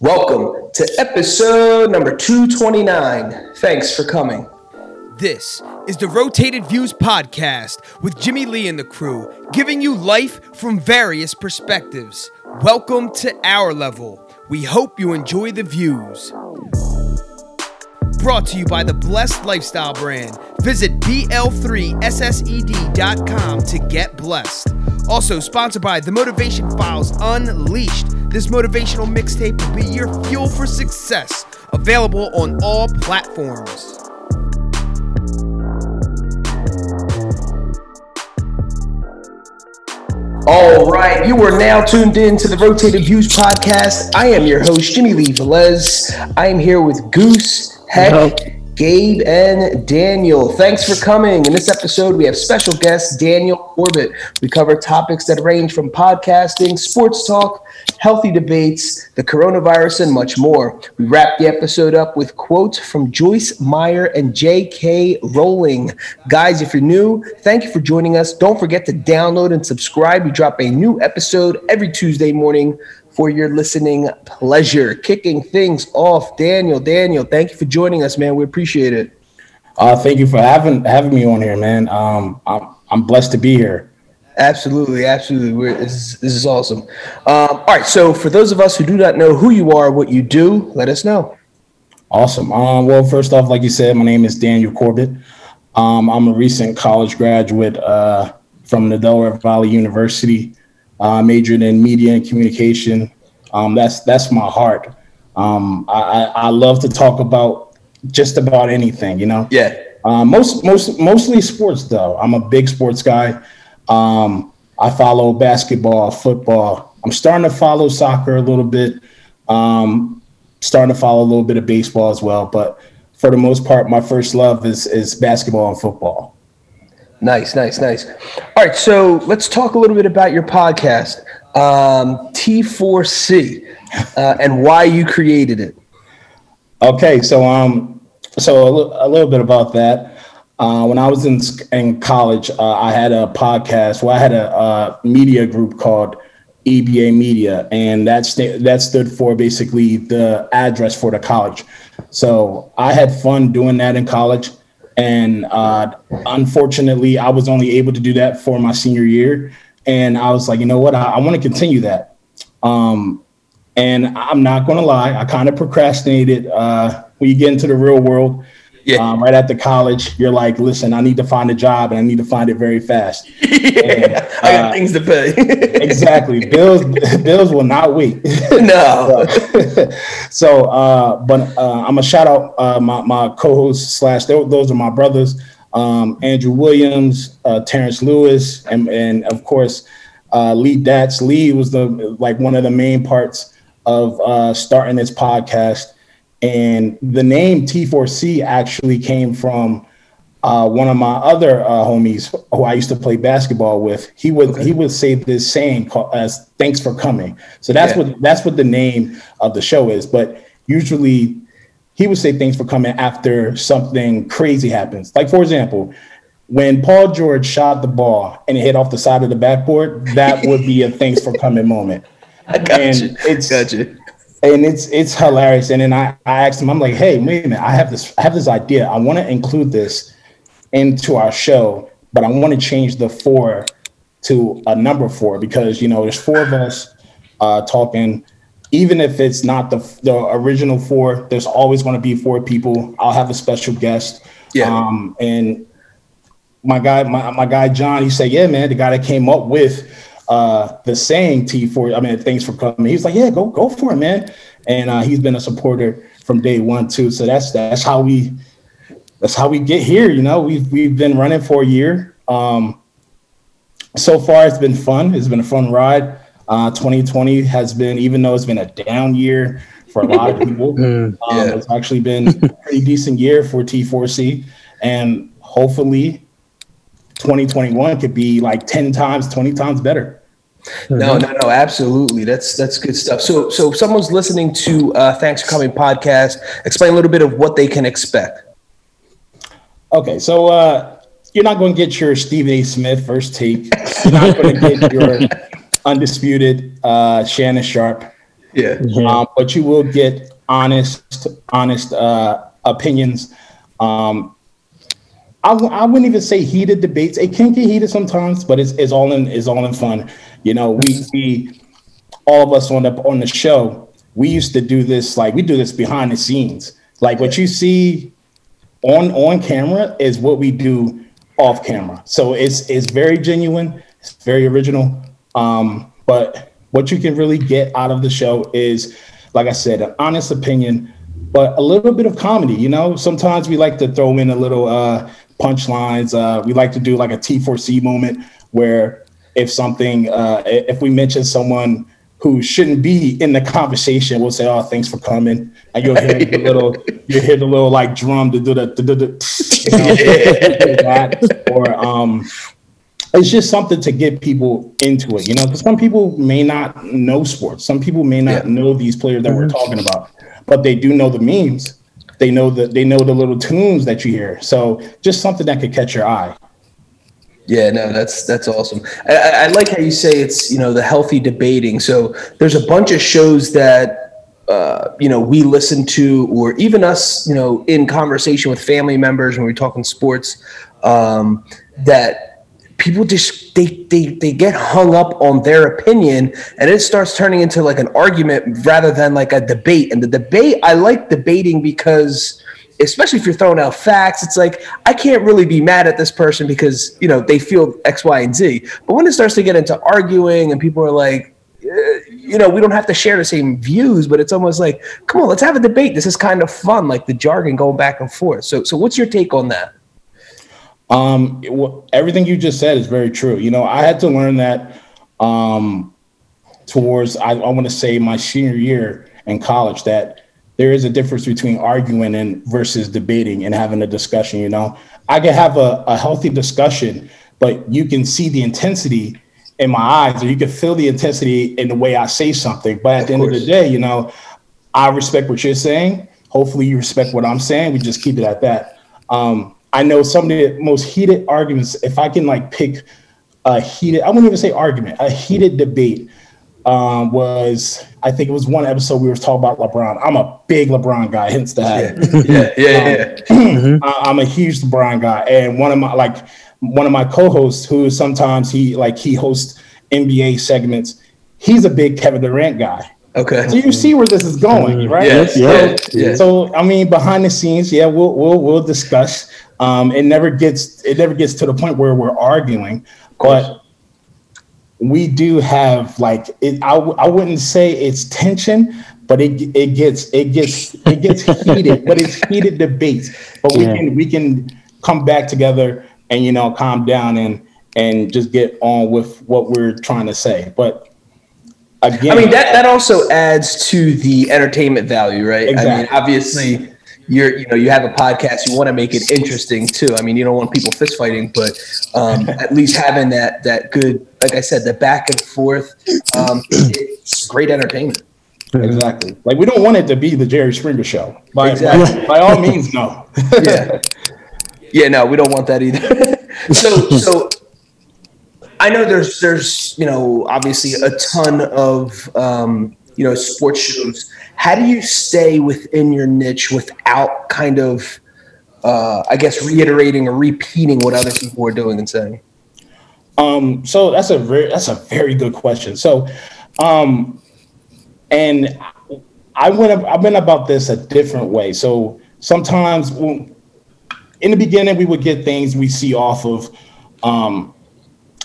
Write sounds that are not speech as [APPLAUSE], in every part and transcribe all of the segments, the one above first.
Welcome to episode number 229. Thanks for coming. This is the Rotated Views podcast with Jimmy Lee and the crew, giving you life from various perspectives. Welcome to our level. We hope you enjoy the views. Brought to you by the Blessed Lifestyle brand. Visit BL3SSED.com to get blessed. Also sponsored by The Motivation Files Unleashed. This motivational mixtape will be your fuel for success. Available on all platforms. All right, you are now tuned in to the Rotated Views podcast. I am your host, Jimmy Lee Velez. I am here with Goose, Heck, Gabe, and Daniel. Thanks for coming. In this episode, we have special guest Daniel Corbett. We cover topics that range from podcasting, sports talk, healthy debates, the coronavirus, and much more. We wrap the episode up with quotes from Joyce Meyer and J.K. Rowling. Guys, if you're new, thank you for joining us. Don't forget to download and subscribe. We drop a new episode every Tuesday morning for your listening pleasure. Kicking things off, Daniel. Daniel, thank you for joining us, man. We appreciate it. Uh, thank you for having having me on here, man. Um, I'm I'm blessed to be here. Absolutely, absolutely. We're, this, is, this is awesome. Um, all right, so for those of us who do not know who you are, what you do, let us know. Awesome. Um, well, first off, like you said, my name is Daniel Corbett. Um, I'm a recent college graduate uh, from the Delaware Valley University. Uh, majored in media and communication. Um, that's that's my heart. Um, I, I love to talk about just about anything, you know. Yeah. Uh, most most mostly sports though. I'm a big sports guy. Um, I follow basketball, football. I'm starting to follow soccer a little bit. Um, starting to follow a little bit of baseball as well. But for the most part, my first love is is basketball and football. Nice, nice, nice. All right, so let's talk a little bit about your podcast, um, T4C, uh, and why you created it. Okay, so um, so a, l- a little bit about that. Uh, when I was in in college, uh, I had a podcast. Well, I had a, a media group called EBA Media, and that st- that stood for basically the address for the college. So I had fun doing that in college. And uh, unfortunately, I was only able to do that for my senior year. And I was like, you know what? I, I want to continue that. Um, and I'm not going to lie, I kind of procrastinated. Uh, when you get into the real world, yeah. Um, right after college, you're like, listen, I need to find a job and I need to find it very fast. [LAUGHS] yeah, and, uh, I got uh, things to pay. [LAUGHS] exactly. Bills [LAUGHS] bills will not wait. no. so, so uh, but uh, I'm a shout out uh, my, my co-hosts slash those are my brothers, um, Andrew Williams, uh, Terrence Lewis, and, and of course Lee Datz. Lee was the like one of the main parts of starting this podcast and the name T4C actually came from uh, one of my other uh, homies who I used to play basketball with. He would okay. he would say this saying called, as "Thanks for coming." So that's yeah. what that's what the name of the show is. But usually, he would say "Thanks for coming" after something crazy happens. Like for example, when Paul George shot the ball and it hit off the side of the backboard, that would be a "Thanks for coming" moment. [LAUGHS] I got and you. It's got you and it's it's hilarious. And then I, I asked him, I'm like, hey, wait a minute, I have this I have this idea. I want to include this into our show, but I want to change the four to a number four because you know there's four of us uh, talking. Even if it's not the the original four, there's always going to be four people. I'll have a special guest. Yeah. Um, and my guy, my, my guy John, he said, yeah, man, the guy that came up with uh, the saying T4, I mean, thanks for coming. He was like, yeah, go go for it, man. And uh, he's been a supporter from day one too. So that's that's how we that's how we get here. You know, we've we've been running for a year. Um, so far, it's been fun. It's been a fun ride. Uh, 2020 has been, even though it's been a down year for a lot of [LAUGHS] people, mm, um, yeah. it's actually been a pretty decent year for T4C. And hopefully, 2021 could be like 10 times, 20 times better. No, no, no, absolutely. That's that's good stuff. So, so if someone's listening to uh, Thanks for Coming podcast, explain a little bit of what they can expect. Okay, so uh, you're not going to get your Stephen A. Smith first take. You're not going to get your [LAUGHS] undisputed uh, Shannon Sharpe. Yeah. Um, but you will get honest, honest uh, opinions. Um, I w- I wouldn't even say heated debates. It can get heated sometimes, but it's, it's all in it's all in fun. You know, we we all of us on the on the show, we used to do this like we do this behind the scenes. Like what you see on on camera is what we do off camera. So it's it's very genuine, it's very original. Um, but what you can really get out of the show is, like I said, an honest opinion, but a little bit of comedy. You know, sometimes we like to throw in a little uh, punchlines. Uh, we like to do like a T4C moment where if something, uh, if we mention someone who shouldn't be in the conversation, we'll say, "Oh, thanks for coming," and you'll hear the [LAUGHS] little, you hear the little like drum to do the, the, the, the that, or um, it's just something to get people into it, you know. Because some people may not know sports, some people may not yeah. know these players that we're talking about, but they do know the memes. They know that they know the little tunes that you hear. So just something that could catch your eye. Yeah, no, that's that's awesome. I, I, like how you say it's you know the healthy debating. So there's a bunch of shows that uh, you know we listen to, or even us, you know, in conversation with family members when we're talking sports, um, that people just they they they get hung up on their opinion and it starts turning into like an argument rather than like a debate and the debate i like debating because especially if you're throwing out facts it's like i can't really be mad at this person because you know they feel x y and z. But when it starts to get into arguing and people are like eh, you know we don't have to share the same views but it's almost like come on let's have a debate. This is kind of fun like the jargon going back and forth. So so what's your take on that? Um, everything you just said is very true. You know, I had to learn that um, towards I, I want to say my senior year in college that there is a difference between arguing and versus debating and having a discussion. You know, I can have a, a healthy discussion, but you can see the intensity in my eyes, or you can feel the intensity in the way I say something. But at of the course. end of the day, you know, I respect what you're saying. Hopefully, you respect what I'm saying. We just keep it at that. Um, I know some of the most heated arguments, if I can like pick a heated, I wouldn't even say argument, a heated debate um, was, I think it was one episode we were talking about LeBron. I'm a big LeBron guy, hence that. [LAUGHS] Yeah, yeah, yeah. Um, [CLEARS THROAT] I'm a huge LeBron guy. And one of my, like, one of my co-hosts who sometimes he, like, he hosts NBA segments, he's a big Kevin Durant guy. Okay. So you see where this is going, mm-hmm. right? Yes, yeah, so, yeah. So I mean, behind the scenes, yeah, we'll we'll we'll discuss. Um, it never gets it never gets to the point where we're arguing, but we do have like it. I, I wouldn't say it's tension, but it it gets it gets it gets heated, but it's heated debates. But we yeah. can we can come back together and you know calm down and and just get on with what we're trying to say. But again, I mean that that also adds to the entertainment value, right? Exactly. I mean, obviously you're you know you have a podcast you want to make it interesting too. I mean you don't want people fist fighting but um, [LAUGHS] at least having that that good like i said the back and forth um, it's great entertainment. Exactly. Like we don't want it to be the jerry springer show. By, exactly. by, [LAUGHS] by all means no. [LAUGHS] Yeah. Yeah no we don't want that either. So so i know there's there's you know obviously a ton of um, you know sports shows how do you stay within your niche without kind of uh, i guess reiterating or repeating what other people are doing and saying? Um, so that's a very that's a very good question. So um, and i went i've been about this a different way. So sometimes in the beginning we would get things we see off of um,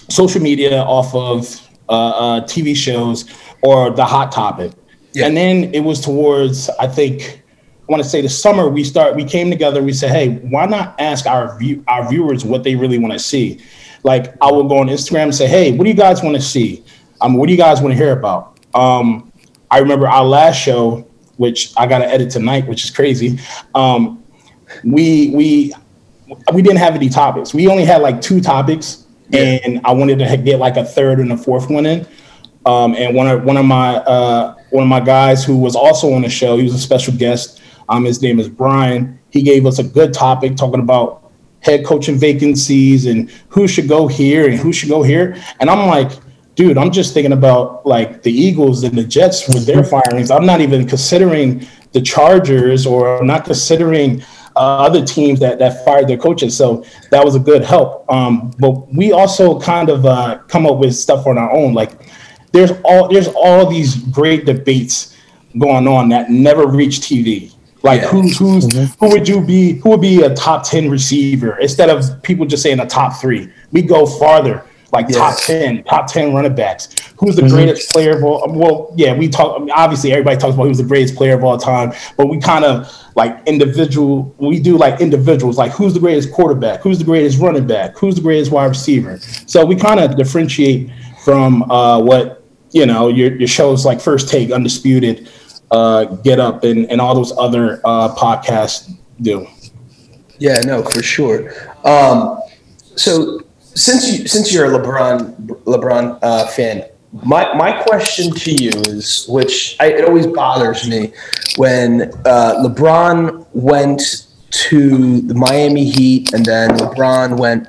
social media off of uh, uh, tv shows or the hot topic. Yeah. And then it was towards, I think, I want to say the summer we start, we came together, we said, hey, why not ask our view our viewers what they really want to see? Like I will go on Instagram and say, hey, what do you guys want to see? Um, what do you guys want to hear about? Um, I remember our last show, which I gotta edit tonight, which is crazy. Um, we we we didn't have any topics. We only had like two topics, and I wanted to get like a third and a fourth one in. Um, and one of one of my uh, one of my guys who was also on the show, he was a special guest. Um, his name is Brian. He gave us a good topic talking about head coaching vacancies and who should go here and who should go here. And I'm like, dude, I'm just thinking about like the Eagles and the Jets with their firings. I'm not even considering the Chargers or I'm not considering uh, other teams that that fired their coaches. So that was a good help. Um, but we also kind of uh, come up with stuff on our own. Like there's all there's all these great debates going on that never reach TV. Like yeah. who's who's mm-hmm. who would you be? Who would be a top ten receiver instead of people just saying a top three? We go farther like yes. top 10, top 10 running backs. Who's the mm-hmm. greatest player of all? Well, yeah, we talk. I mean, obviously, everybody talks about who's the greatest player of all time, but we kind of like individual. We do like individuals, like who's the greatest quarterback, who's the greatest running back, who's the greatest wide receiver. So we kind of differentiate from uh, what you know your your shows like First Take, Undisputed, uh, Get Up, and and all those other uh, podcasts do. Yeah, no, for sure. Um, so since you since you're a LeBron LeBron uh, fan, my my question to you is, which I, it always bothers me when uh, LeBron went to the Miami Heat and then LeBron went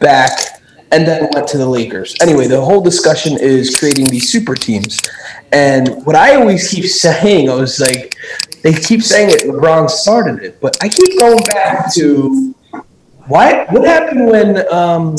back and then went to the Lakers. Anyway, the whole discussion is creating these super teams. And what I always keep saying, I was like, they keep saying it, LeBron started it, but I keep going back to why? What happened when um,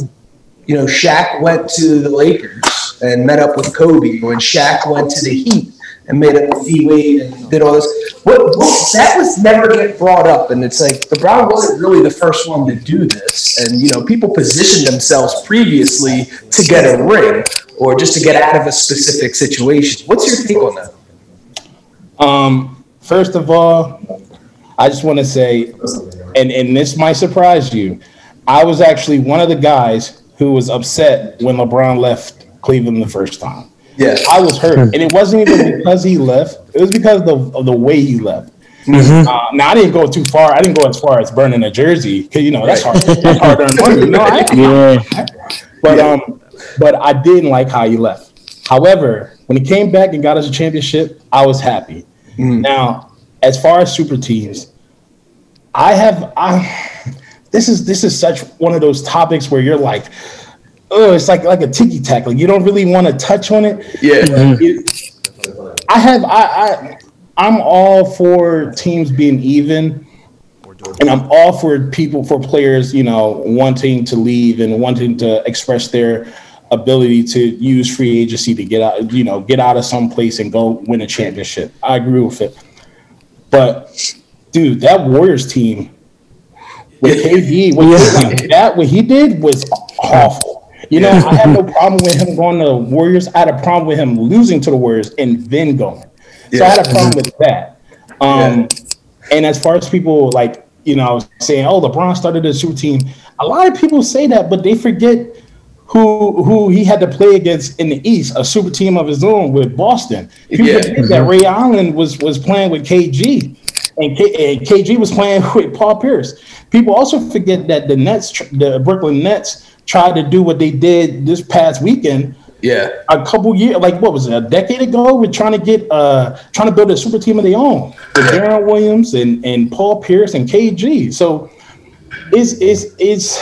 you know Shaq went to the Lakers and met up with Kobe? When Shaq went to the Heat and made up with D Wade and did all this? What, what, that was never get brought up, and it's like LeBron wasn't really the first one to do this. And you know, people positioned themselves previously to get a ring or just to get out of a specific situation. What's your take on that? Um, first of all, I just want to say and and this might surprise you. I was actually one of the guys who was upset when LeBron left Cleveland the first time. Yeah, I was hurt, and it wasn't even because he left. It was because of the, of the way he left. Mm-hmm. Uh, now I didn't go too far. I didn't go as far as burning a jersey because you know that's hard. That's hard earned money. You know, I, yeah. But yeah. um, but I didn't like how he left. However, when he came back and got us a championship, I was happy. Mm. Now, as far as super teams, I have I this is this is such one of those topics where you're like, oh, it's like like a ticky tack. Like you don't really want to touch on it. Yeah. It, I have I, I I'm all for teams being even. And I'm all for people, for players, you know, wanting to leave and wanting to express their ability to use free agency to get out, you know, get out of some place and go win a championship. I agree with it. But dude, that Warriors team with KD, what, yeah. that what he did was awful. You know, I had no problem with him going to the Warriors. I had a problem with him losing to the Warriors and then going. So yeah. I had a problem with that. Um, yeah. And as far as people like, you know, saying, "Oh, LeBron started a super team," a lot of people say that, but they forget who who he had to play against in the East, a super team of his own with Boston. People yeah. forget that Ray Allen was was playing with KG and, K- and KG was playing [LAUGHS] with Paul Pierce. People also forget that the Nets, the Brooklyn Nets, tried to do what they did this past weekend. Yeah, a couple years, like what was it, a decade ago? We're trying to get, uh, trying to build a super team of their own with. Deron Williams and and Paul Pierce and KG. So, it's it's it's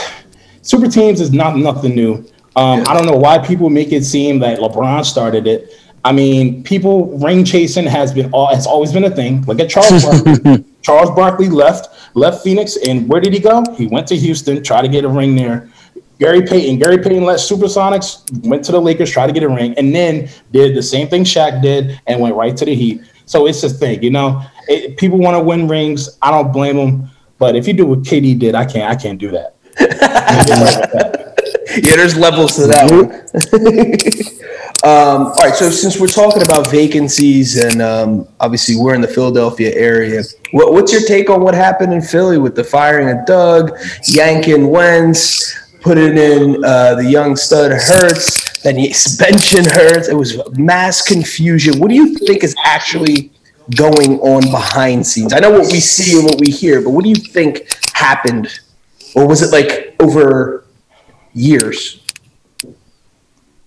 super teams is not nothing new. Um, yeah. I don't know why people make it seem that LeBron started it. I mean, people ring chasing has been all has always been a thing. Look at Charles Barkley. [LAUGHS] Charles Barkley left left Phoenix, and where did he go? He went to Houston, try to get a ring there. Gary Payton, Gary Payton left Supersonics, went to the Lakers, tried to get a ring, and then did the same thing Shaq did and went right to the Heat. So it's a thing, you know. It, people want to win rings. I don't blame them, but if you do what KD did, I can't. I can't do that. [LAUGHS] [LAUGHS] yeah, there's levels to that. [LAUGHS] Um, all right, so since we're talking about vacancies and um, obviously we're in the Philadelphia area, what, what's your take on what happened in Philly with the firing of Doug, yanking Wentz, putting in uh, the young stud Hurts, then the expansion Hurts? It was mass confusion. What do you think is actually going on behind scenes? I know what we see and what we hear, but what do you think happened, or was it like over years?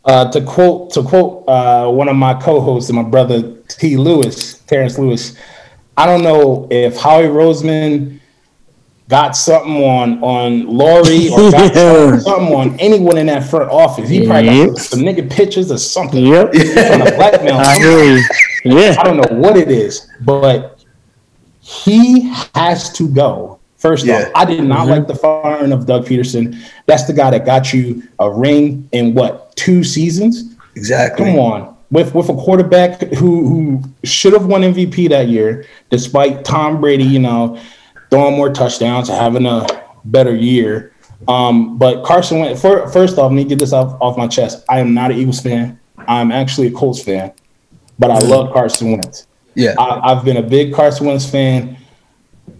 Uh, to quote to quote uh, one of my co-hosts and my brother T. Lewis, Terrence Lewis, I don't know if Howie Roseman got something on on Lurie or [LAUGHS] got yeah. something on anyone in that front office. He probably yep. got some, nigga pictures or something. Yep. [LAUGHS] Blackmail. I agree. Yeah. I don't know what it is, but he has to go. First yeah. off, I did not mm-hmm. like the firing of Doug Pederson. That's the guy that got you a ring in what two seasons? Exactly. Come on, with with a quarterback who who should have won MVP that year, despite Tom Brady, you know, throwing more touchdowns, having a better year. Um, but Carson went for, first off. Let me get this off, off my chest. I am not an Eagles fan. I'm actually a Colts fan, but I love Carson Wentz. Yeah, I, have been a big Carson Wentz fan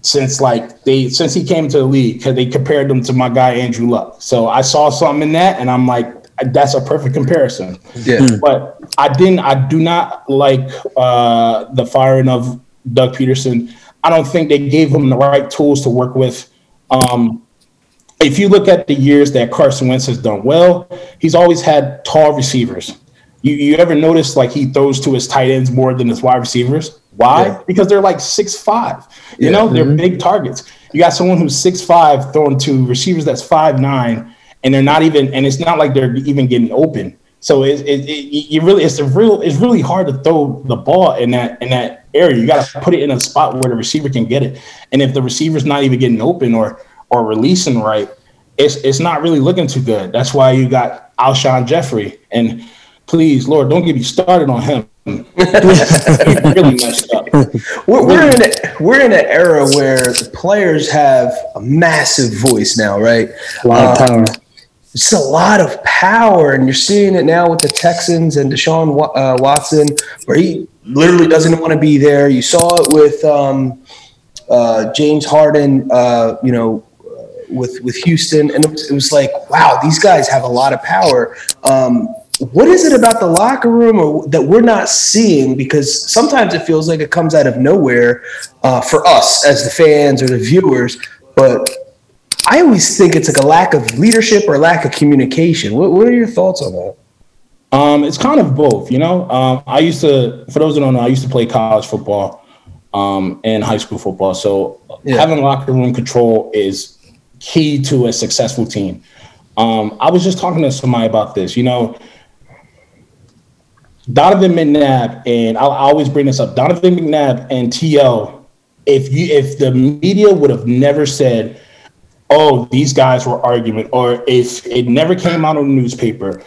since like they since he came to the league because they compared him to my guy Andrew Luck. So I saw something in that, and I'm like, that's a perfect comparison. Yeah, but I didn't. I do not like uh, the firing of Doug Pederson. I don't think they gave him the right tools to work with. Um, if you look at the years that Carson Wentz has done well, he's always had tall receivers. You, you ever notice like he throws to his tight ends more than his wide receivers? Why? Yeah. Because they're like six five. You yeah. know, they're mm-hmm. big targets. You got someone who's six five throwing to receivers that's five nine, and they're not even. And it's not like they're even getting open. So it, it, it you really it's a real it's really hard to throw the ball in that in that area. You got to put it in a spot where the receiver can get it. And if the receiver's not even getting open or or releasing right, it's it's not really looking too good. That's why you got Alshon Jeffery And please, Lord, don't get me started on him. [LAUGHS] really messed up. We're, we're in a, we're in an era where the players have a massive voice now, right? A lot of um, power it's a lot of power, and you're seeing it now with the Texans and Deshaun uh, Watson, where he literally doesn't want to be there. You saw it with um, uh, James Harden, uh, you know, with with Houston, and it was, it was, like, wow, these guys have a lot of power. Um, what is it about the locker room or, that we're not seeing? Because sometimes it feels like it comes out of nowhere uh, for us as the fans or the viewers, but I always think it's like a lack of leadership or lack of communication. What, what are your thoughts on that? Um, it's kind of both, you know. Um, I used to, for those who don't know, I used to play college football um, and high school football. So yeah. having locker room control is key to a successful team. Um, I was just talking to somebody about this. You know, Donovan McNabb, and I'll, I always bring this up. Donovan McNabb and TO. If you, if the media would have never said oh, these guys were arguing, or if it never came out in the newspaper,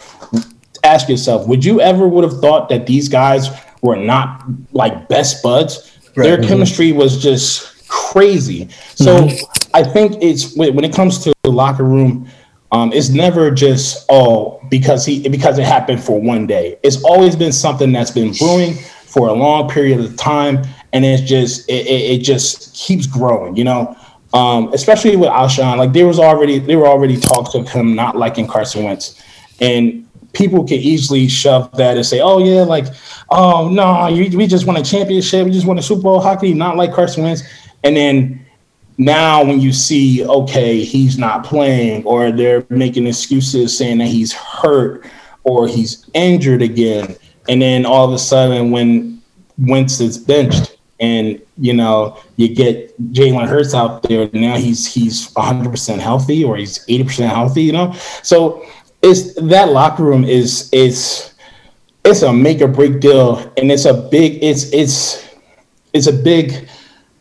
ask yourself, would you ever would have thought that these guys were not like best buds? Right. Their mm-hmm. chemistry was just crazy. So mm-hmm. I think it's when it comes to the locker room, um, it's never just oh because he because it happened for one day. It's always been something that's been brewing for a long period of time, and it's just it, it, it just keeps growing. You know, um, especially with Alshon. Like there was already there were already talks of him not liking Carson Wentz, and people can easily shove that and say, "Oh yeah, like oh no, we just won a championship, we just won a Super Bowl. How can he not like Carson Wentz?" And then now when you see okay he's not playing or they're making excuses saying that he's hurt or he's injured again and then all of a sudden when Wentz is benched and you know you get Jalen Hurts out there now he's he's 100 percent healthy or he's 80 percent healthy you know? So it's that locker room is is it's a make or break deal and it's a big it's it's it's a big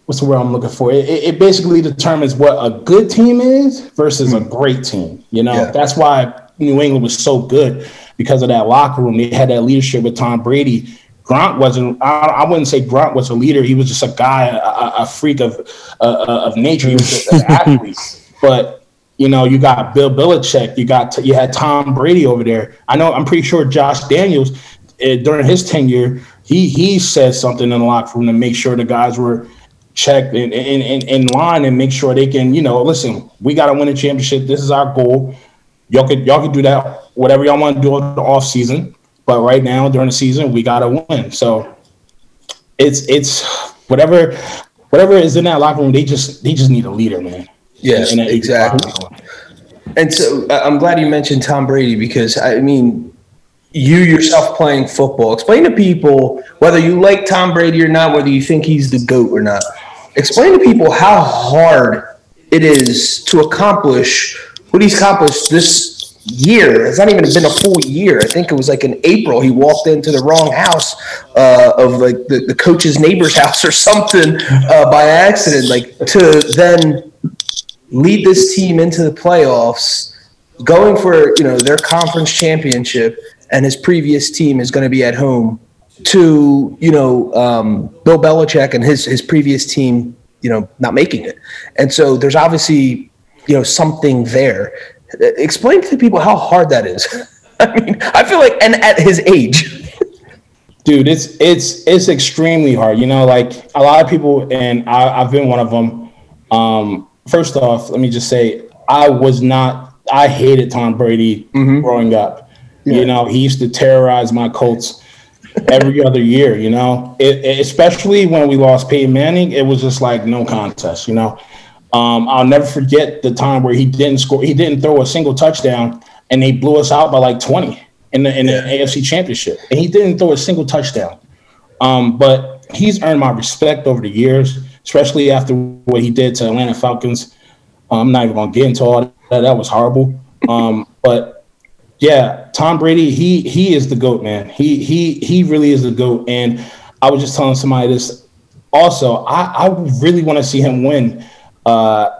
what's the word I'm looking for it, it basically determines what a good team is versus a great team you know yeah. that's why New England was so good because of that locker room they had that leadership with Tom Brady Gronk wasn't. I, I, wouldn't say Gronk was a leader. He was just a guy, a, a freak of uh, of nature. He was just an [LAUGHS] athlete. But you know, you got Bill Belichick. You got you had Tom Brady over there. I know. I'm pretty sure Josh Daniels uh, during his tenure, he he said something in the locker room to make sure the guys were checked in in, in, in line and make sure they can. You know, listen, we got to win a championship. This is our goal. Y'all could y'all could do that. Whatever y'all want to do in the off season but right now during the season, we gotta win. So it's it's whatever whatever is in that locker room. They just they just need a leader, man. Yes, exactly. And so I'm glad you mentioned Tom Brady because I mean, you yourself playing football. Explain to people whether you like Tom Brady or not, whether you think he's the goat or not. Explain to people how hard it is to accomplish what he's accomplished this year. It's not even been a full year. I think it was like in April he walked into the wrong house uh, of like the, the coach's neighbor's [LAUGHS] house or something uh, by accident. Like to then lead this team into the playoffs, going for you know their conference championship, and his previous team is going to be at home. To you know um, Bill Belichick and his his previous team, you know, not making it, and so there's obviously you know something there Explain to people how hard that is. [LAUGHS] I mean, I feel like, and at his age, dude, it's it's it's extremely hard. You know, like a lot of people, and I, have been one of them. Um, first off, let me just say, I was not. I hated Tom Brady mm-hmm. growing up. Yeah. You know, he used to terrorize my Colts every other year. You know, it, it, especially when we lost Peyton Manning, it was just like no contest. You know, um, I'll never forget the time where he didn't score, he didn't throw a single touchdown, and they blew us out by like 20 in the in the AFC Championship, and he didn't throw a single touchdown. Um, but he's earned my respect over the years, especially after what he did to Atlanta Falcons. I'm not even gonna get into all that. That was horrible. Um, but yeah, Tom Brady, he he is the goat, man. He he he really is the goat. And I was just telling somebody this. Also, I, I really want to see him win uh,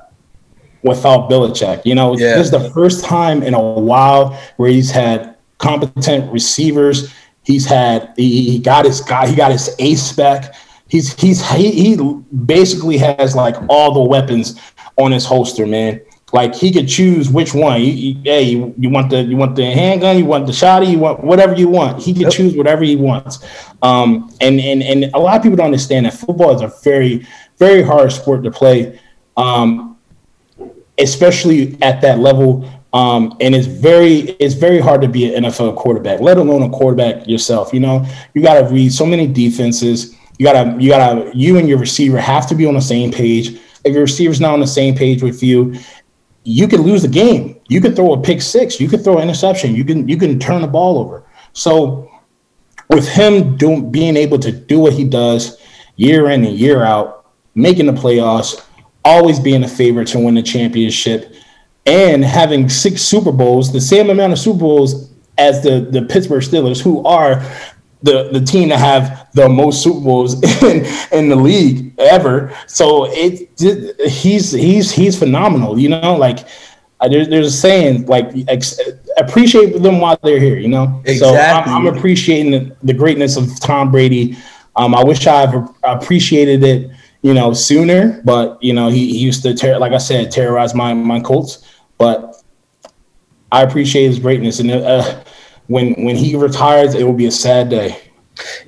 without Belichick. You know, yeah. this is the first time in a while where he's had competent receivers. He's had he, he got his guy, he got his ace back. He's he's he, he basically has like all the weapons on his holster, man. Like he could choose which one. You, you, hey, you, you, want the you want the handgun, you want the shotty, you want whatever you want. He can yep. choose whatever he wants. Um, and and and a lot of people don't understand that football is a very very hard sport to play um, especially at that level. Um, and it's very it's very hard to be an NFL quarterback, let alone a quarterback yourself. You know, you got to read so many defenses. You gotta you gotta you and your receiver have to be on the same page. If your receiver's not on the same page with you, you could lose the game. You could throw a pick six. You could throw an interception. You can you can turn the ball over. So with him doing being able to do what he does year in and year out, making the playoffs, always being a favorite to win the championship and having six Super Bowls, the same amount of Super Bowls as the, the Pittsburgh Steelers, who are the, the team to have the most Super Bowls [LAUGHS] in, in the league ever. So it he's he's he's phenomenal. You know, like there's there's a saying like ex, appreciate them while they're here. You know, exactly. so I'm, I'm appreciating the, the, greatness of Tom Brady. Um, I wish I've appreciated it you know, sooner. But you know, he, he used to ter- like I said, terrorize my my Colts. But I appreciate his greatness, and uh, when when he retires, it will be a sad day.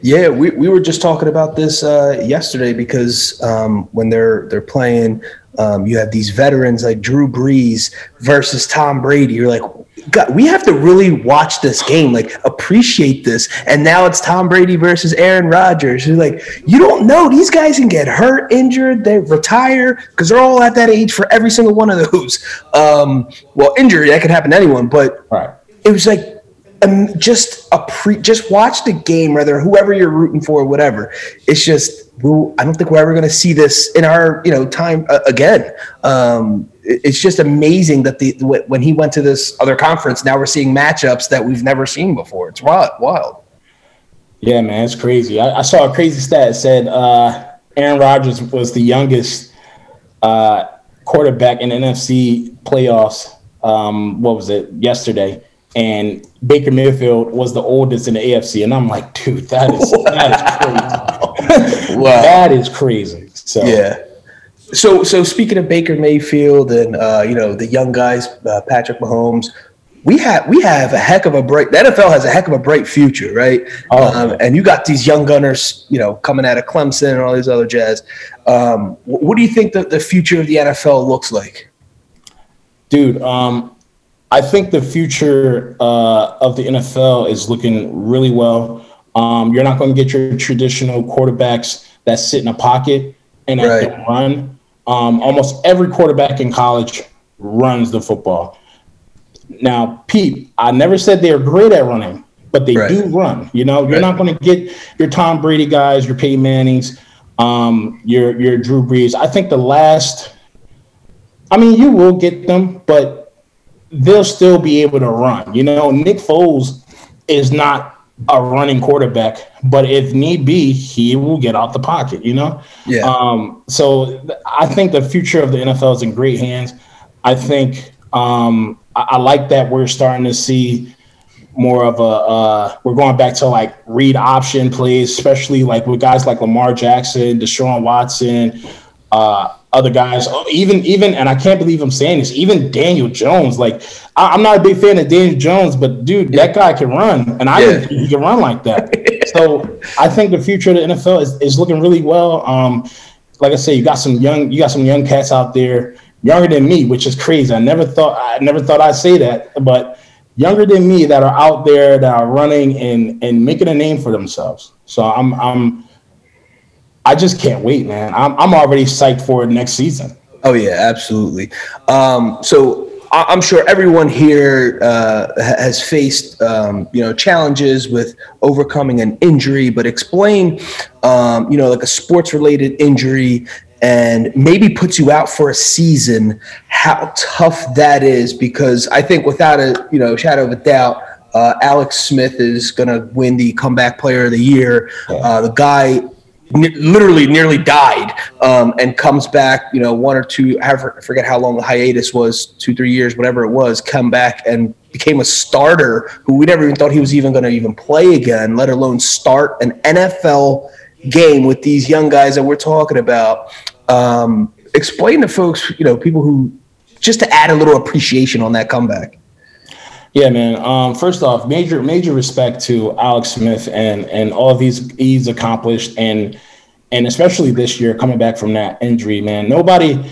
Yeah, we, we were just talking about this uh, yesterday because um, when they're they're playing, um, you have these veterans like Drew Brees versus Tom Brady. You're like, God, we have to really watch this game, like appreciate this. And now it's Tom Brady versus Aaron Rodgers. You're like, you don't know these guys can get hurt, injured, they retire because they're all at that age for every single one of those. Um, well, injury that could happen to anyone, but right. it was like um, just a pre, just watch the game, whether whoever you're rooting for, whatever. It's just I don't think we're ever going to see this in our you know time uh, again. Um, it's just amazing that the when he went to this other conference, now we're seeing matchups that we've never seen before. It's wild. wild. Yeah, man, it's crazy. I, I saw a crazy stat said uh, Aaron Rodgers was the youngest uh, quarterback in NFC playoffs. Um, what was it yesterday? And Baker Mayfield was the oldest in the AFC, and I'm like, dude, that is that is [LAUGHS] crazy. wow, [LAUGHS] that is crazy. So yeah. So, so speaking of Baker Mayfield and uh, you know the young guys, uh, Patrick Mahomes, we have we have a heck of a bright. The NFL has a heck of a bright future, right? Oh, um, and you got these young gunners, you know, coming out of Clemson and all these other jazz. Um, what do you think that the future of the NFL looks like? Dude, um, I think the future uh, of the NFL is looking really well. Um, you're not going to get your traditional quarterbacks that sit in a pocket and right. run. Um, almost every quarterback in college runs the football. Now, Pete, I never said they're great at running, but they right. do run. You know, you're right. not going to get your Tom Brady guys, your Peyton Mannings, um, your your Drew Brees. I think the last I mean, you will get them, but they'll still be able to run. You know, Nick Foles is not a running quarterback, but if need be, he will get out the pocket, you know? Yeah. Um, so I think the future of the NFL is in great hands. I think um, I, I like that we're starting to see more of a uh, we're going back to like read option plays, especially like with guys like Lamar Jackson, Deshaun Watson, uh, other guys, even even, and I can't believe I'm saying this, even Daniel Jones. Like I, am not a big fan of Daniel Jones, but dude, that guy can run, and I yeah. he can run like that. [LAUGHS] so I think the future of the NFL is, is looking really well. Um, like I say, you got some young, you got some young cats out there, younger than me, which is crazy. I never thought, I never thought I'd say that, but younger than me that are out there that are running and and making a name for themselves. So I'm I'm I just can't wait, man. I'm I'm already psyched for next season. Oh yeah, absolutely. Um, so I'm sure everyone here uh, has faced, um, you know, challenges with overcoming an injury. But explain, um, you know, like a sports-related injury, and maybe puts you out for a season. How tough that is, because I think without a, you know, shadow of a doubt, uh, Alex Smith is going to win the comeback player of the year. Uh, the guy literally nearly died um, and comes back you know one or two I forget how long the hiatus was two three years whatever it was come back and became a starter who we never even thought he was even going to even play again let alone start an nfl game with these young guys that we're talking about. Um, explain to folks you know people who just to add a little appreciation on that comeback yeah, man. Um, first off, major major respect to Alex Smith and and all these he's accomplished and and especially this year coming back from that injury, man. Nobody,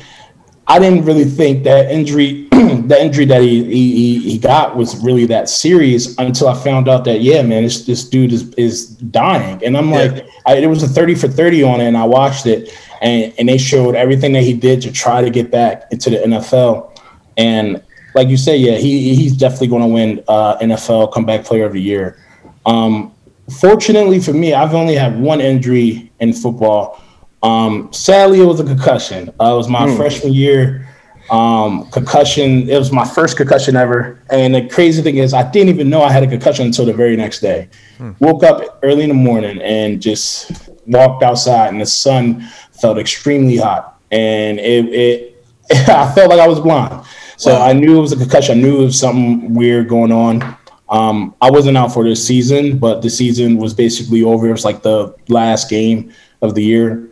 I didn't really think that injury, [CLEARS THROAT] the injury that he, he he got was really that serious until I found out that yeah, man, this this dude is is dying, and I'm like, I, it was a thirty for thirty on it, and I watched it, and and they showed everything that he did to try to get back into the NFL, and like you say, yeah, he he's definitely going to win uh, NFL Comeback Player of the Year. Um, fortunately for me, I've only had one injury in football. Um, sadly, it was a concussion. Uh, it was my mm. freshman year. Um, concussion. It was my first concussion ever. And the crazy thing is, I didn't even know I had a concussion until the very next day. Mm. Woke up early in the morning and just walked outside, and the sun felt extremely hot, and it, it [LAUGHS] I felt like I was blind. So wow. I knew it was a concussion. I knew it was something weird going on. Um, I wasn't out for this season, but the season was basically over. It was like the last game of the year.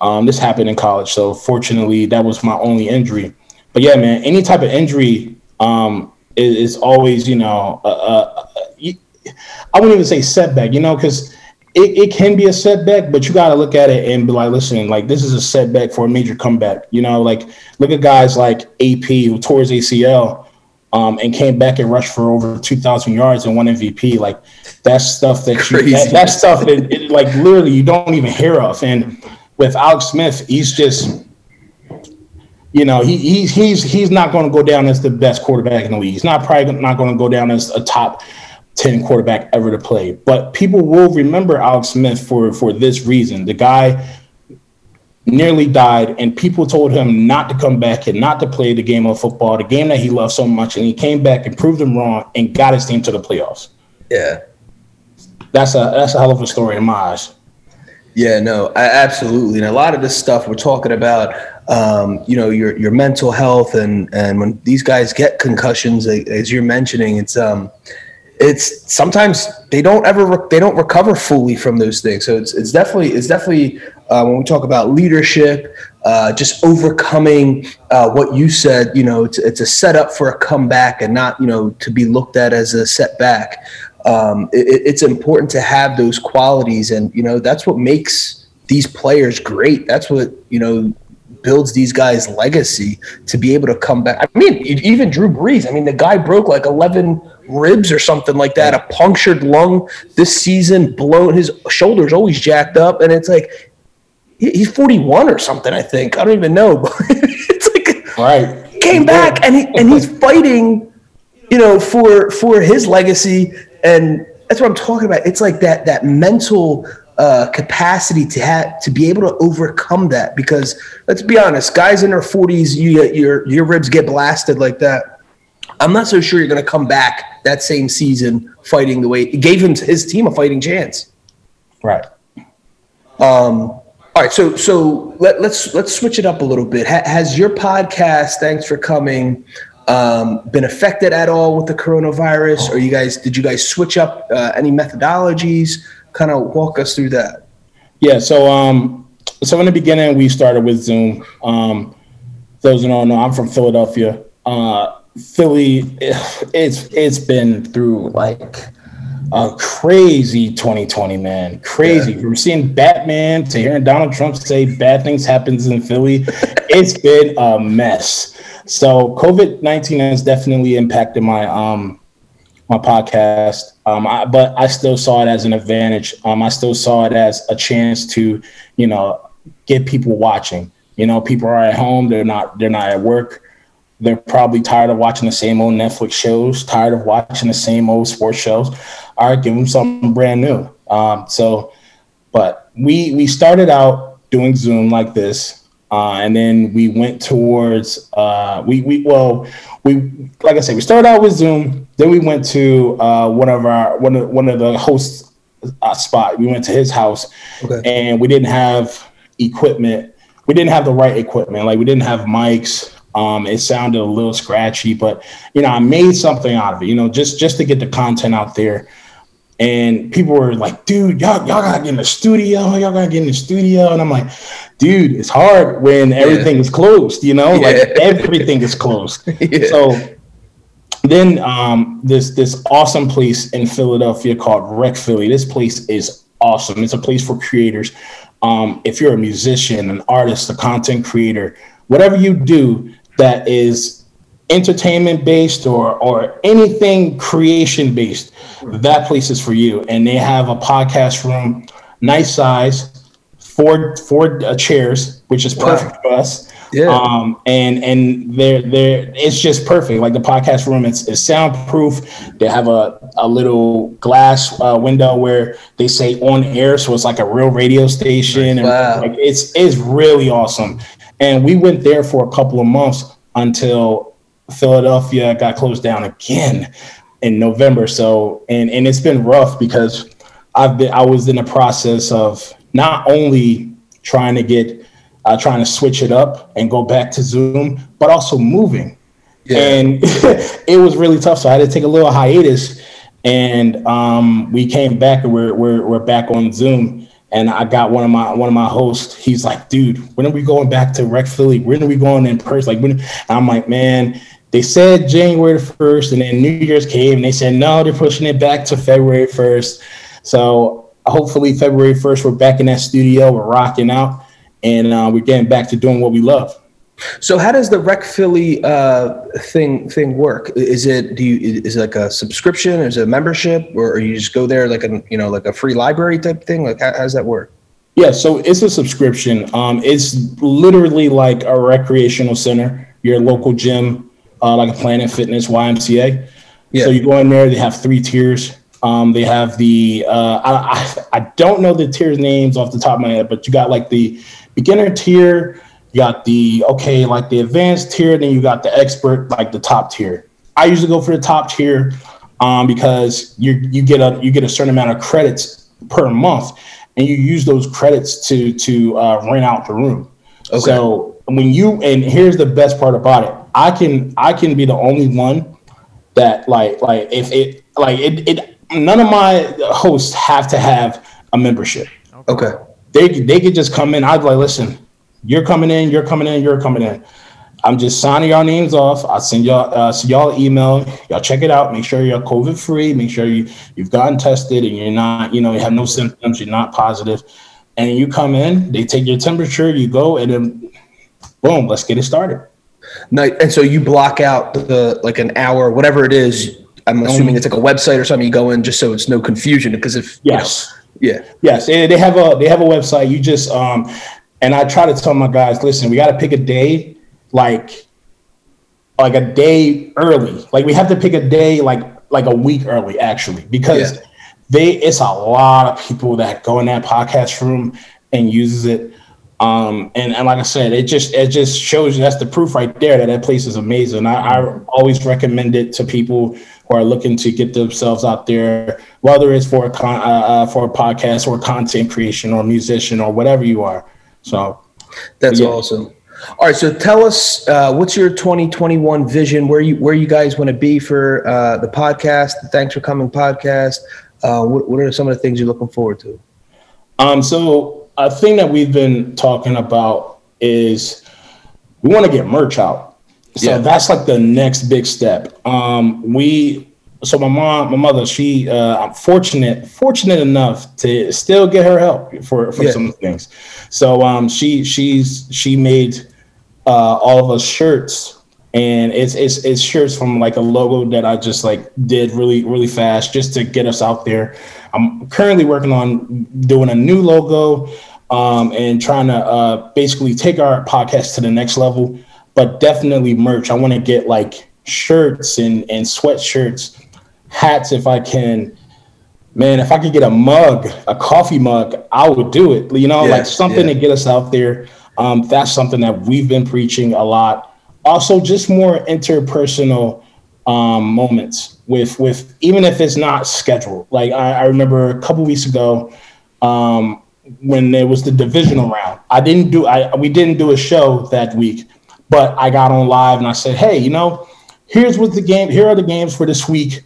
Um, this happened in college, so fortunately, that was my only injury. But yeah, man, any type of injury um, is, is, always, you know, I wouldn't even say setback, you know, because it, it can be a setback, but you got to look at it and be like, listen, like this is a setback for a major comeback. You know, like look at guys like AP who tore his ACL um, and came back and rushed for over 2,000 yards and won MVP. Like that's stuff that you, that, that's stuff that it, like literally you don't even hear of. And with Alex Smith, he's just, you know, he, he's he's he's not going to go down as the best quarterback in the league. He's not probably not going to go down as a top 10 quarterback ever to play. But people will remember Alex Smith for, for this reason. The guy nearly died, and people told him not to come back and not to play the game of football, the game that he loved so much. And he came back and proved them wrong and got his team to the playoffs. Yeah. That's a that's a hell of a story in my eyes. Yeah, no, I, absolutely. And a lot of this stuff we're talking about, um, you know, your your mental health and and when these guys get concussions, as you're mentioning, it's um, it's sometimes they don't ever re- they don't recover fully from those things. So it's it's definitely it's definitely uh, when we talk about leadership, uh, just overcoming uh, what you said. You know, it's, it's a setup for a comeback and not you know to be looked at as a setback. Um, it, it's important to have those qualities, and you know that's what makes these players great. That's what you know builds these guys' legacy to be able to come back. I mean, even Drew Brees. I mean, the guy broke like eleven ribs or something like that, a punctured lung this season, blown his shoulders always jacked up, and it's like he's 41 or something. I think I don't even know, [LAUGHS] but it's like right came back and he and he's fighting, you know, for for his legacy, and that's what I'm talking about. It's like that that mental uh, capacity to have to be able to overcome that? Because let's be honest, guys in their forties, you your your ribs get blasted like that. I'm not so sure you're going to come back that same season fighting the way it gave him his team a fighting chance. Right. Um, all right, so so let, let's let's switch it up a little bit. Ha, has your podcast? Thanks for coming. Um, been affected at all with the coronavirus, or you guys did you guys switch up uh, any methodologies? Kind of walk us through that. Yeah. So um, so in the beginning we started with Zoom. Um, those who don't know, I'm from Philadelphia. Uh, Philly, it's it's been through like a crazy 2020, man. Crazy. Yeah. From seeing Batman to hearing Donald Trump say bad things happens in Philly, it's been a mess. So COVID 19 has definitely impacted my um my podcast. Um, I, but I still saw it as an advantage. Um, I still saw it as a chance to, you know, get people watching. You know, people are at home. They're not. They're not at work. They're probably tired of watching the same old Netflix shows. Tired of watching the same old sports shows all right, give them something brand new. Um, so, but we we started out doing Zoom like this, uh, and then we went towards uh, we we well we like I said we started out with Zoom, then we went to uh, one of our one of one of the hosts uh, spot. We went to his house, okay. and we didn't have equipment. We didn't have the right equipment. Like we didn't have mics. Um, it sounded a little scratchy, but you know, I made something out of it. You know, just just to get the content out there and people were like, dude, y'all, y'all gotta get in the studio, y'all gotta get in the studio. And I'm like, dude, it's hard when everything yeah. is closed, you know, yeah. like [LAUGHS] everything is closed. yeah. So then um, this this awesome place in Philadelphia called Rec Philly. This place is awesome. It's a place for creators. Um, if you're a musician, an artist, a content creator, whatever you do that is entertainment based or or anything creation based that place is for you and they have a podcast room nice size four four uh, chairs which is perfect wow. for us yeah. Um, and and they're they're it's just perfect. Like the podcast room, it's, it's soundproof. They have a, a little glass uh, window where they say on air, so it's like a real radio station. Wow. And like it's it's really awesome. And we went there for a couple of months until Philadelphia got closed down again in November. So and and it's been rough because I've been I was in the process of not only trying to get uh, trying to switch it up and go back to Zoom, but also moving. Yeah. And [LAUGHS] it was really tough. So I had to take a little hiatus. And um, we came back and we're, we're, we're back on Zoom. And I got one of my one of my hosts. He's like, dude, when are we going back to Rec Philly? When are we going in person? Like, when? I'm like, man, they said January the 1st, and then New Year's came, and they said no, they're pushing it back to February 1st. So hopefully February 1st, we're back in that studio, we're rocking out, and uh, we're getting back to doing what we love. So how does the Rec Philly uh, thing thing work? Is it do you is it like a subscription? Is it a membership, or you just go there like a you know like a free library type thing? Like how, how does that work? Yeah, so it's a subscription. Um, it's literally like a recreational center, your local gym uh, like a Planet Fitness YMCA. Yeah. So you go in there, they have three tiers. Um, they have the uh, I, I, I don't know the tiers names off the top of my head, but you got like the beginner tier, you got the okay, like the advanced tier, then you got the expert, like the top tier. I usually go for the top tier um, because you you get a you get a certain amount of credits per month, and you use those credits to to uh, rent out the room. Okay. So when you and here's the best part about it, I can I can be the only one that like like if it like it, it none of my hosts have to have a membership. Okay. They they could just come in. I'd like listen. You're coming in. You're coming in. You're coming in. I'm just signing y'all names off. I'll send y'all uh, send y'all email. Y'all check it out. Make sure you're COVID free. Make sure you you've gotten tested and you're not you know you have no symptoms. You're not positive. And you come in. They take your temperature. You go and then boom. Let's get it started. Night, and so you block out the like an hour, whatever it is. I'm assuming um, it's like a website or something. You go in just so it's no confusion because if yes, you know, yeah, yes, they have a they have a website. You just um, and I try to tell my guys, listen, we got to pick a day like like a day early. Like we have to pick a day like like a week early actually because. Yeah they it's a lot of people that go in that podcast room and uses it. Um, and, and like I said, it just it just shows you that's the proof right there that that place is amazing. I, I always recommend it to people who are looking to get themselves out there, whether it's for a con, uh, uh, for a podcast or content creation or musician or whatever you are. So that's yeah. awesome. All right, so tell us uh, what's your 2021 vision? Where you where you guys want to be for uh, the podcast? The Thanks for Coming podcast. Uh, what, what are some of the things you're looking forward to? Um, so a thing that we've been talking about is we want to get merch out. So yeah. that's like the next big step. Um, we so my mom, my mother, she uh, I'm fortunate, fortunate enough to still get her help for for yeah. some things. So um, she she's she made uh, all of us shirts, and it's it's it's shirts from like a logo that I just like did really really fast just to get us out there. I'm currently working on doing a new logo um, and trying to uh, basically take our podcast to the next level. But definitely merch. I want to get like shirts and and sweatshirts, hats if I can. Man, if I could get a mug, a coffee mug, I would do it. You know, yeah, like something yeah. to get us out there. Um, that's something that we've been preaching a lot. Also, just more interpersonal um, moments with with even if it's not scheduled. Like I, I remember a couple weeks ago um, when there was the divisional round. I didn't do I we didn't do a show that week, but I got on live and I said, hey, you know, here's what the game. Here are the games for this week.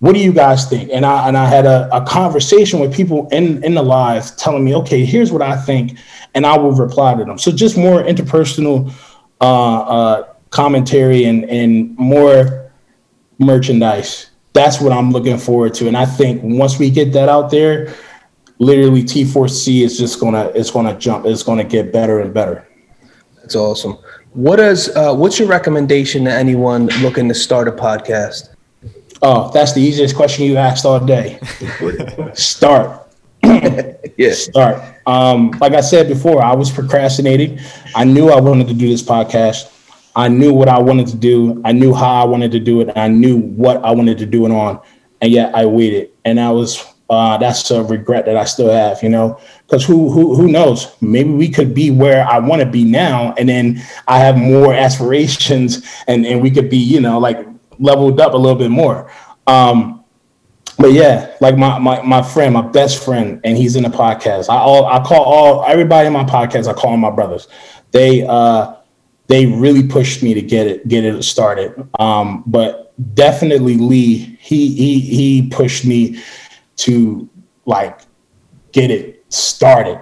What do you guys think? And I and I had a, a conversation with people in in the live telling me, okay, here's what I think, and I will reply to them. So just more interpersonal uh, uh, commentary and and more merchandise. That's what I'm looking forward to. And I think once we get that out there, literally T4C is just gonna it's gonna jump. It's gonna get better and better. That's awesome. What is uh, what's your recommendation to anyone looking to start a podcast? Oh, that's the easiest question you asked all day. [LAUGHS] start. [LAUGHS] yeah. Start. Um, like I said before, I was procrastinating. I knew I wanted to do this podcast. I knew what I wanted to do. I knew how I wanted to do it. I knew what I wanted to do it on. And yet I waited. And I was uh, that's a regret that I still have, you know, because who who who knows? Maybe we could be where I want to be now, and then I have more aspirations, and and we could be, you know, like leveled up a little bit more. Um, but yeah, like my my my friend, my best friend, and he's in the podcast. I all I call all everybody in my podcast. I call them my brothers. They uh they really pushed me to get it get it started. Um, but definitely Lee, he he he pushed me to like get it started.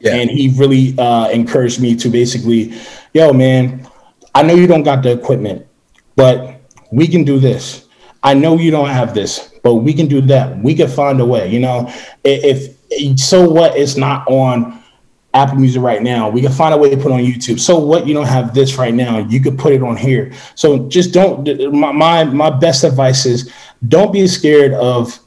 Yeah. And he really uh, encouraged me to basically, yo, man, I know you don't got the equipment, but we can do this. I know you don't have this, but we can do that. We can find a way. You know, if, if so, what it's not on Apple Music right now. We can find a way to put on YouTube. So what you don't have this right now, you could put it on here. So just don't. My my, my best advice is don't be scared of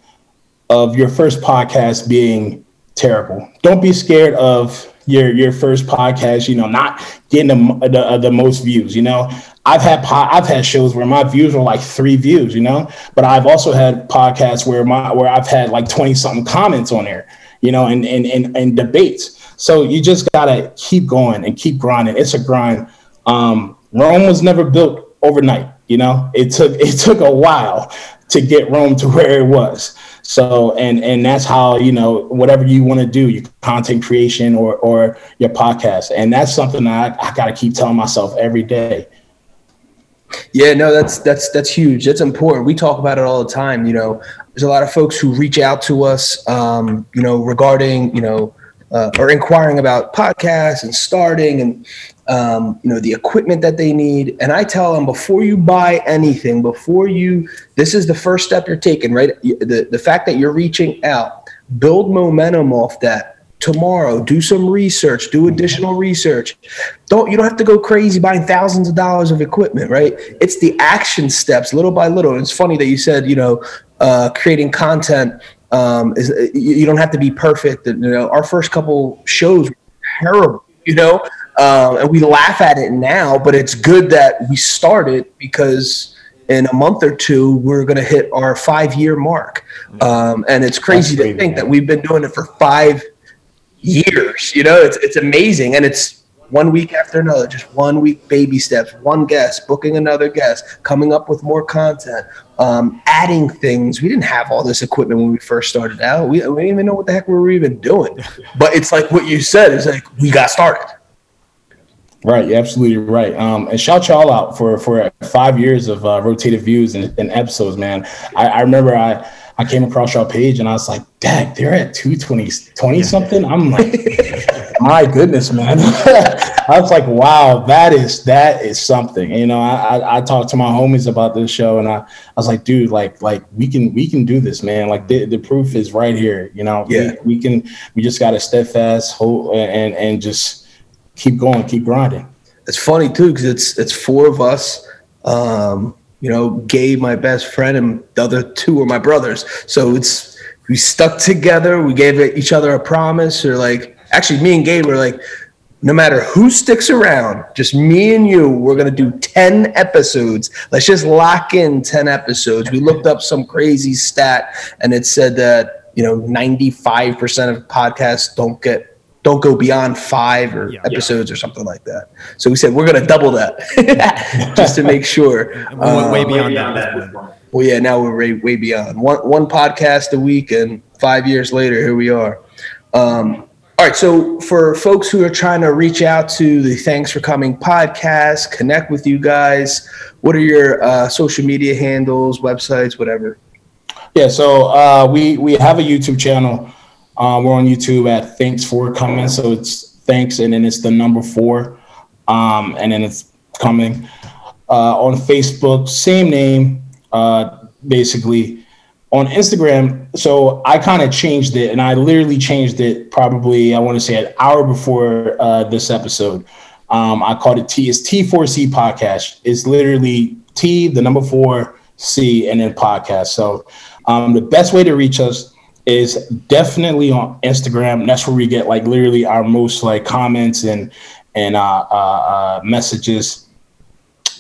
of your first podcast being terrible. Don't be scared of your your first podcast, you know, not getting the the, the most views. You know, I've had po- I've had shows where my views were like three views, you know, but I've also had podcasts where my where I've had like twenty something comments on there, you know, and and and, and debates. So you just gotta keep going and keep grinding. It's a grind. Um, Rome was never built overnight. You know, it took [LAUGHS] it took a while to get Rome to where it was. So and and that's how you know whatever you want to do, your content creation or or your podcast, and that's something that I, I got to keep telling myself every day. Yeah, no, that's that's that's huge. That's important. We talk about it all the time. You know, there's a lot of folks who reach out to us, um, you know, regarding you know uh, or inquiring about podcasts and starting and um, you know the equipment that they need and i tell them before you buy anything before you this is the first step you're taking right the, the fact that you're reaching out build momentum off that tomorrow. Do some research do additional research. Don't you don't have to go crazy buying thousands of dollars of equipment right? It's the action steps little by little. And it's funny that you said you know uh, creating content um, is you don't have to be perfect. You know, our first couple shows were terrible. You know, uh, and we laugh at it now, but it's good that we started because in a month or two, we're going to hit our five year mark. Um, and it's crazy to think that we've been doing it for five years. You know, it's, it's amazing. And it's one week after another, just one week baby steps, one guest, booking another guest, coming up with more content, um, adding things. We didn't have all this equipment when we first started out. We, we didn't even know what the heck we were even doing. [LAUGHS] But it's like what you said, it's like we got started. Right, you're absolutely right. Um, and shout y'all out for for five years of uh, rotated views and, and episodes, man. I, I remember I I came across your page and I was like, Dad, they're at 220 20 something. I'm like, [LAUGHS] my goodness, man. [LAUGHS] I was like, wow, that is that is something. You know, I, I, I talked to my homies about this show and I, I was like, dude, like like we can we can do this, man. Like the, the proof is right here. You know, yeah. we, we can we just gotta steadfast hold and and just keep going, keep grinding. It's funny too, because it's it's four of us. Um, you know, Gabe, my best friend, and the other two were my brothers. So it's we stuck together. We gave each other a promise, or like actually, me and Gabe were like, no matter who sticks around, just me and you, we're gonna do ten episodes. Let's just lock in ten episodes. We looked up some crazy stat, and it said that you know ninety five percent of podcasts don't get don't go beyond five or yeah, episodes yeah. or something like that. So we said we're going to double that [LAUGHS] just to make sure. we went way beyond um, that. Well, yeah, now we're way, way beyond one one podcast a week, and five years later, here we are. Um, all right, so for folks who are trying to reach out to the Thanks for Coming podcast, connect with you guys. What are your uh, social media handles, websites, whatever? Yeah, so uh, we we have a YouTube channel. Uh, we're on YouTube at Thanks for Coming. So it's thanks and then it's the number four. Um, and then it's coming. Uh, on Facebook, same name, uh, basically. On Instagram, so I kind of changed it and I literally changed it probably, I want to say an hour before uh, this episode. Um, I called it T, it's T4C podcast. It's literally T, the number four, C, and then podcast. So um, the best way to reach us is definitely on Instagram. That's where we get like literally our most like comments and and uh, uh, uh, messages.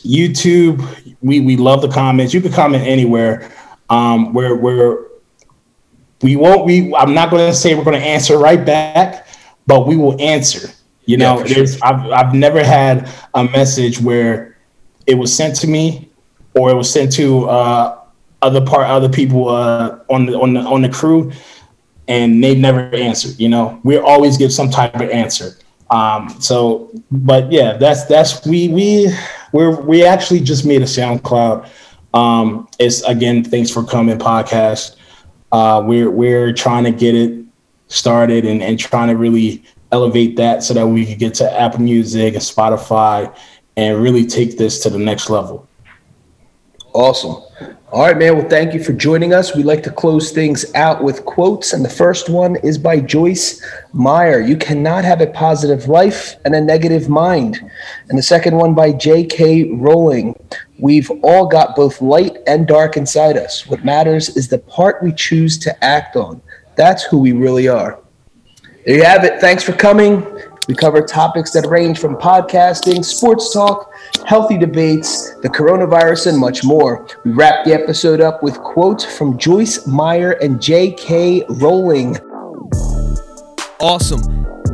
YouTube, we we love the comments. You can comment anywhere. Um, where where we won't we I'm not going to say we're going to answer right back, but we will answer. You know, yeah, there's sure. I've I've never had a message where it was sent to me or it was sent to uh, other part other people uh, on the on the on the crew, and they never answered. You know, we always give some type of answer. Um, so, but yeah, that's that's we we we we actually just made a SoundCloud. Um, it's again, thanks for coming podcast. Uh, we're we're trying to get it started and, and trying to really elevate that so that we can get to Apple Music and Spotify and really take this to the next level. Awesome. All right, man. Well, thank you for joining us. We like to close things out with quotes, and the first one is by Joyce Meyer. You cannot have a positive life and a negative mind. And the second one by J.K. Rowling. We've all got both light and dark inside us. What matters is the part we choose to act on. That's who we really are. There you have it. Thanks for coming. We cover topics that range from podcasting, sports talk, healthy debates, the coronavirus, and much more. We wrap the episode up with quotes from Joyce Meyer and J.K. Rowling. Awesome.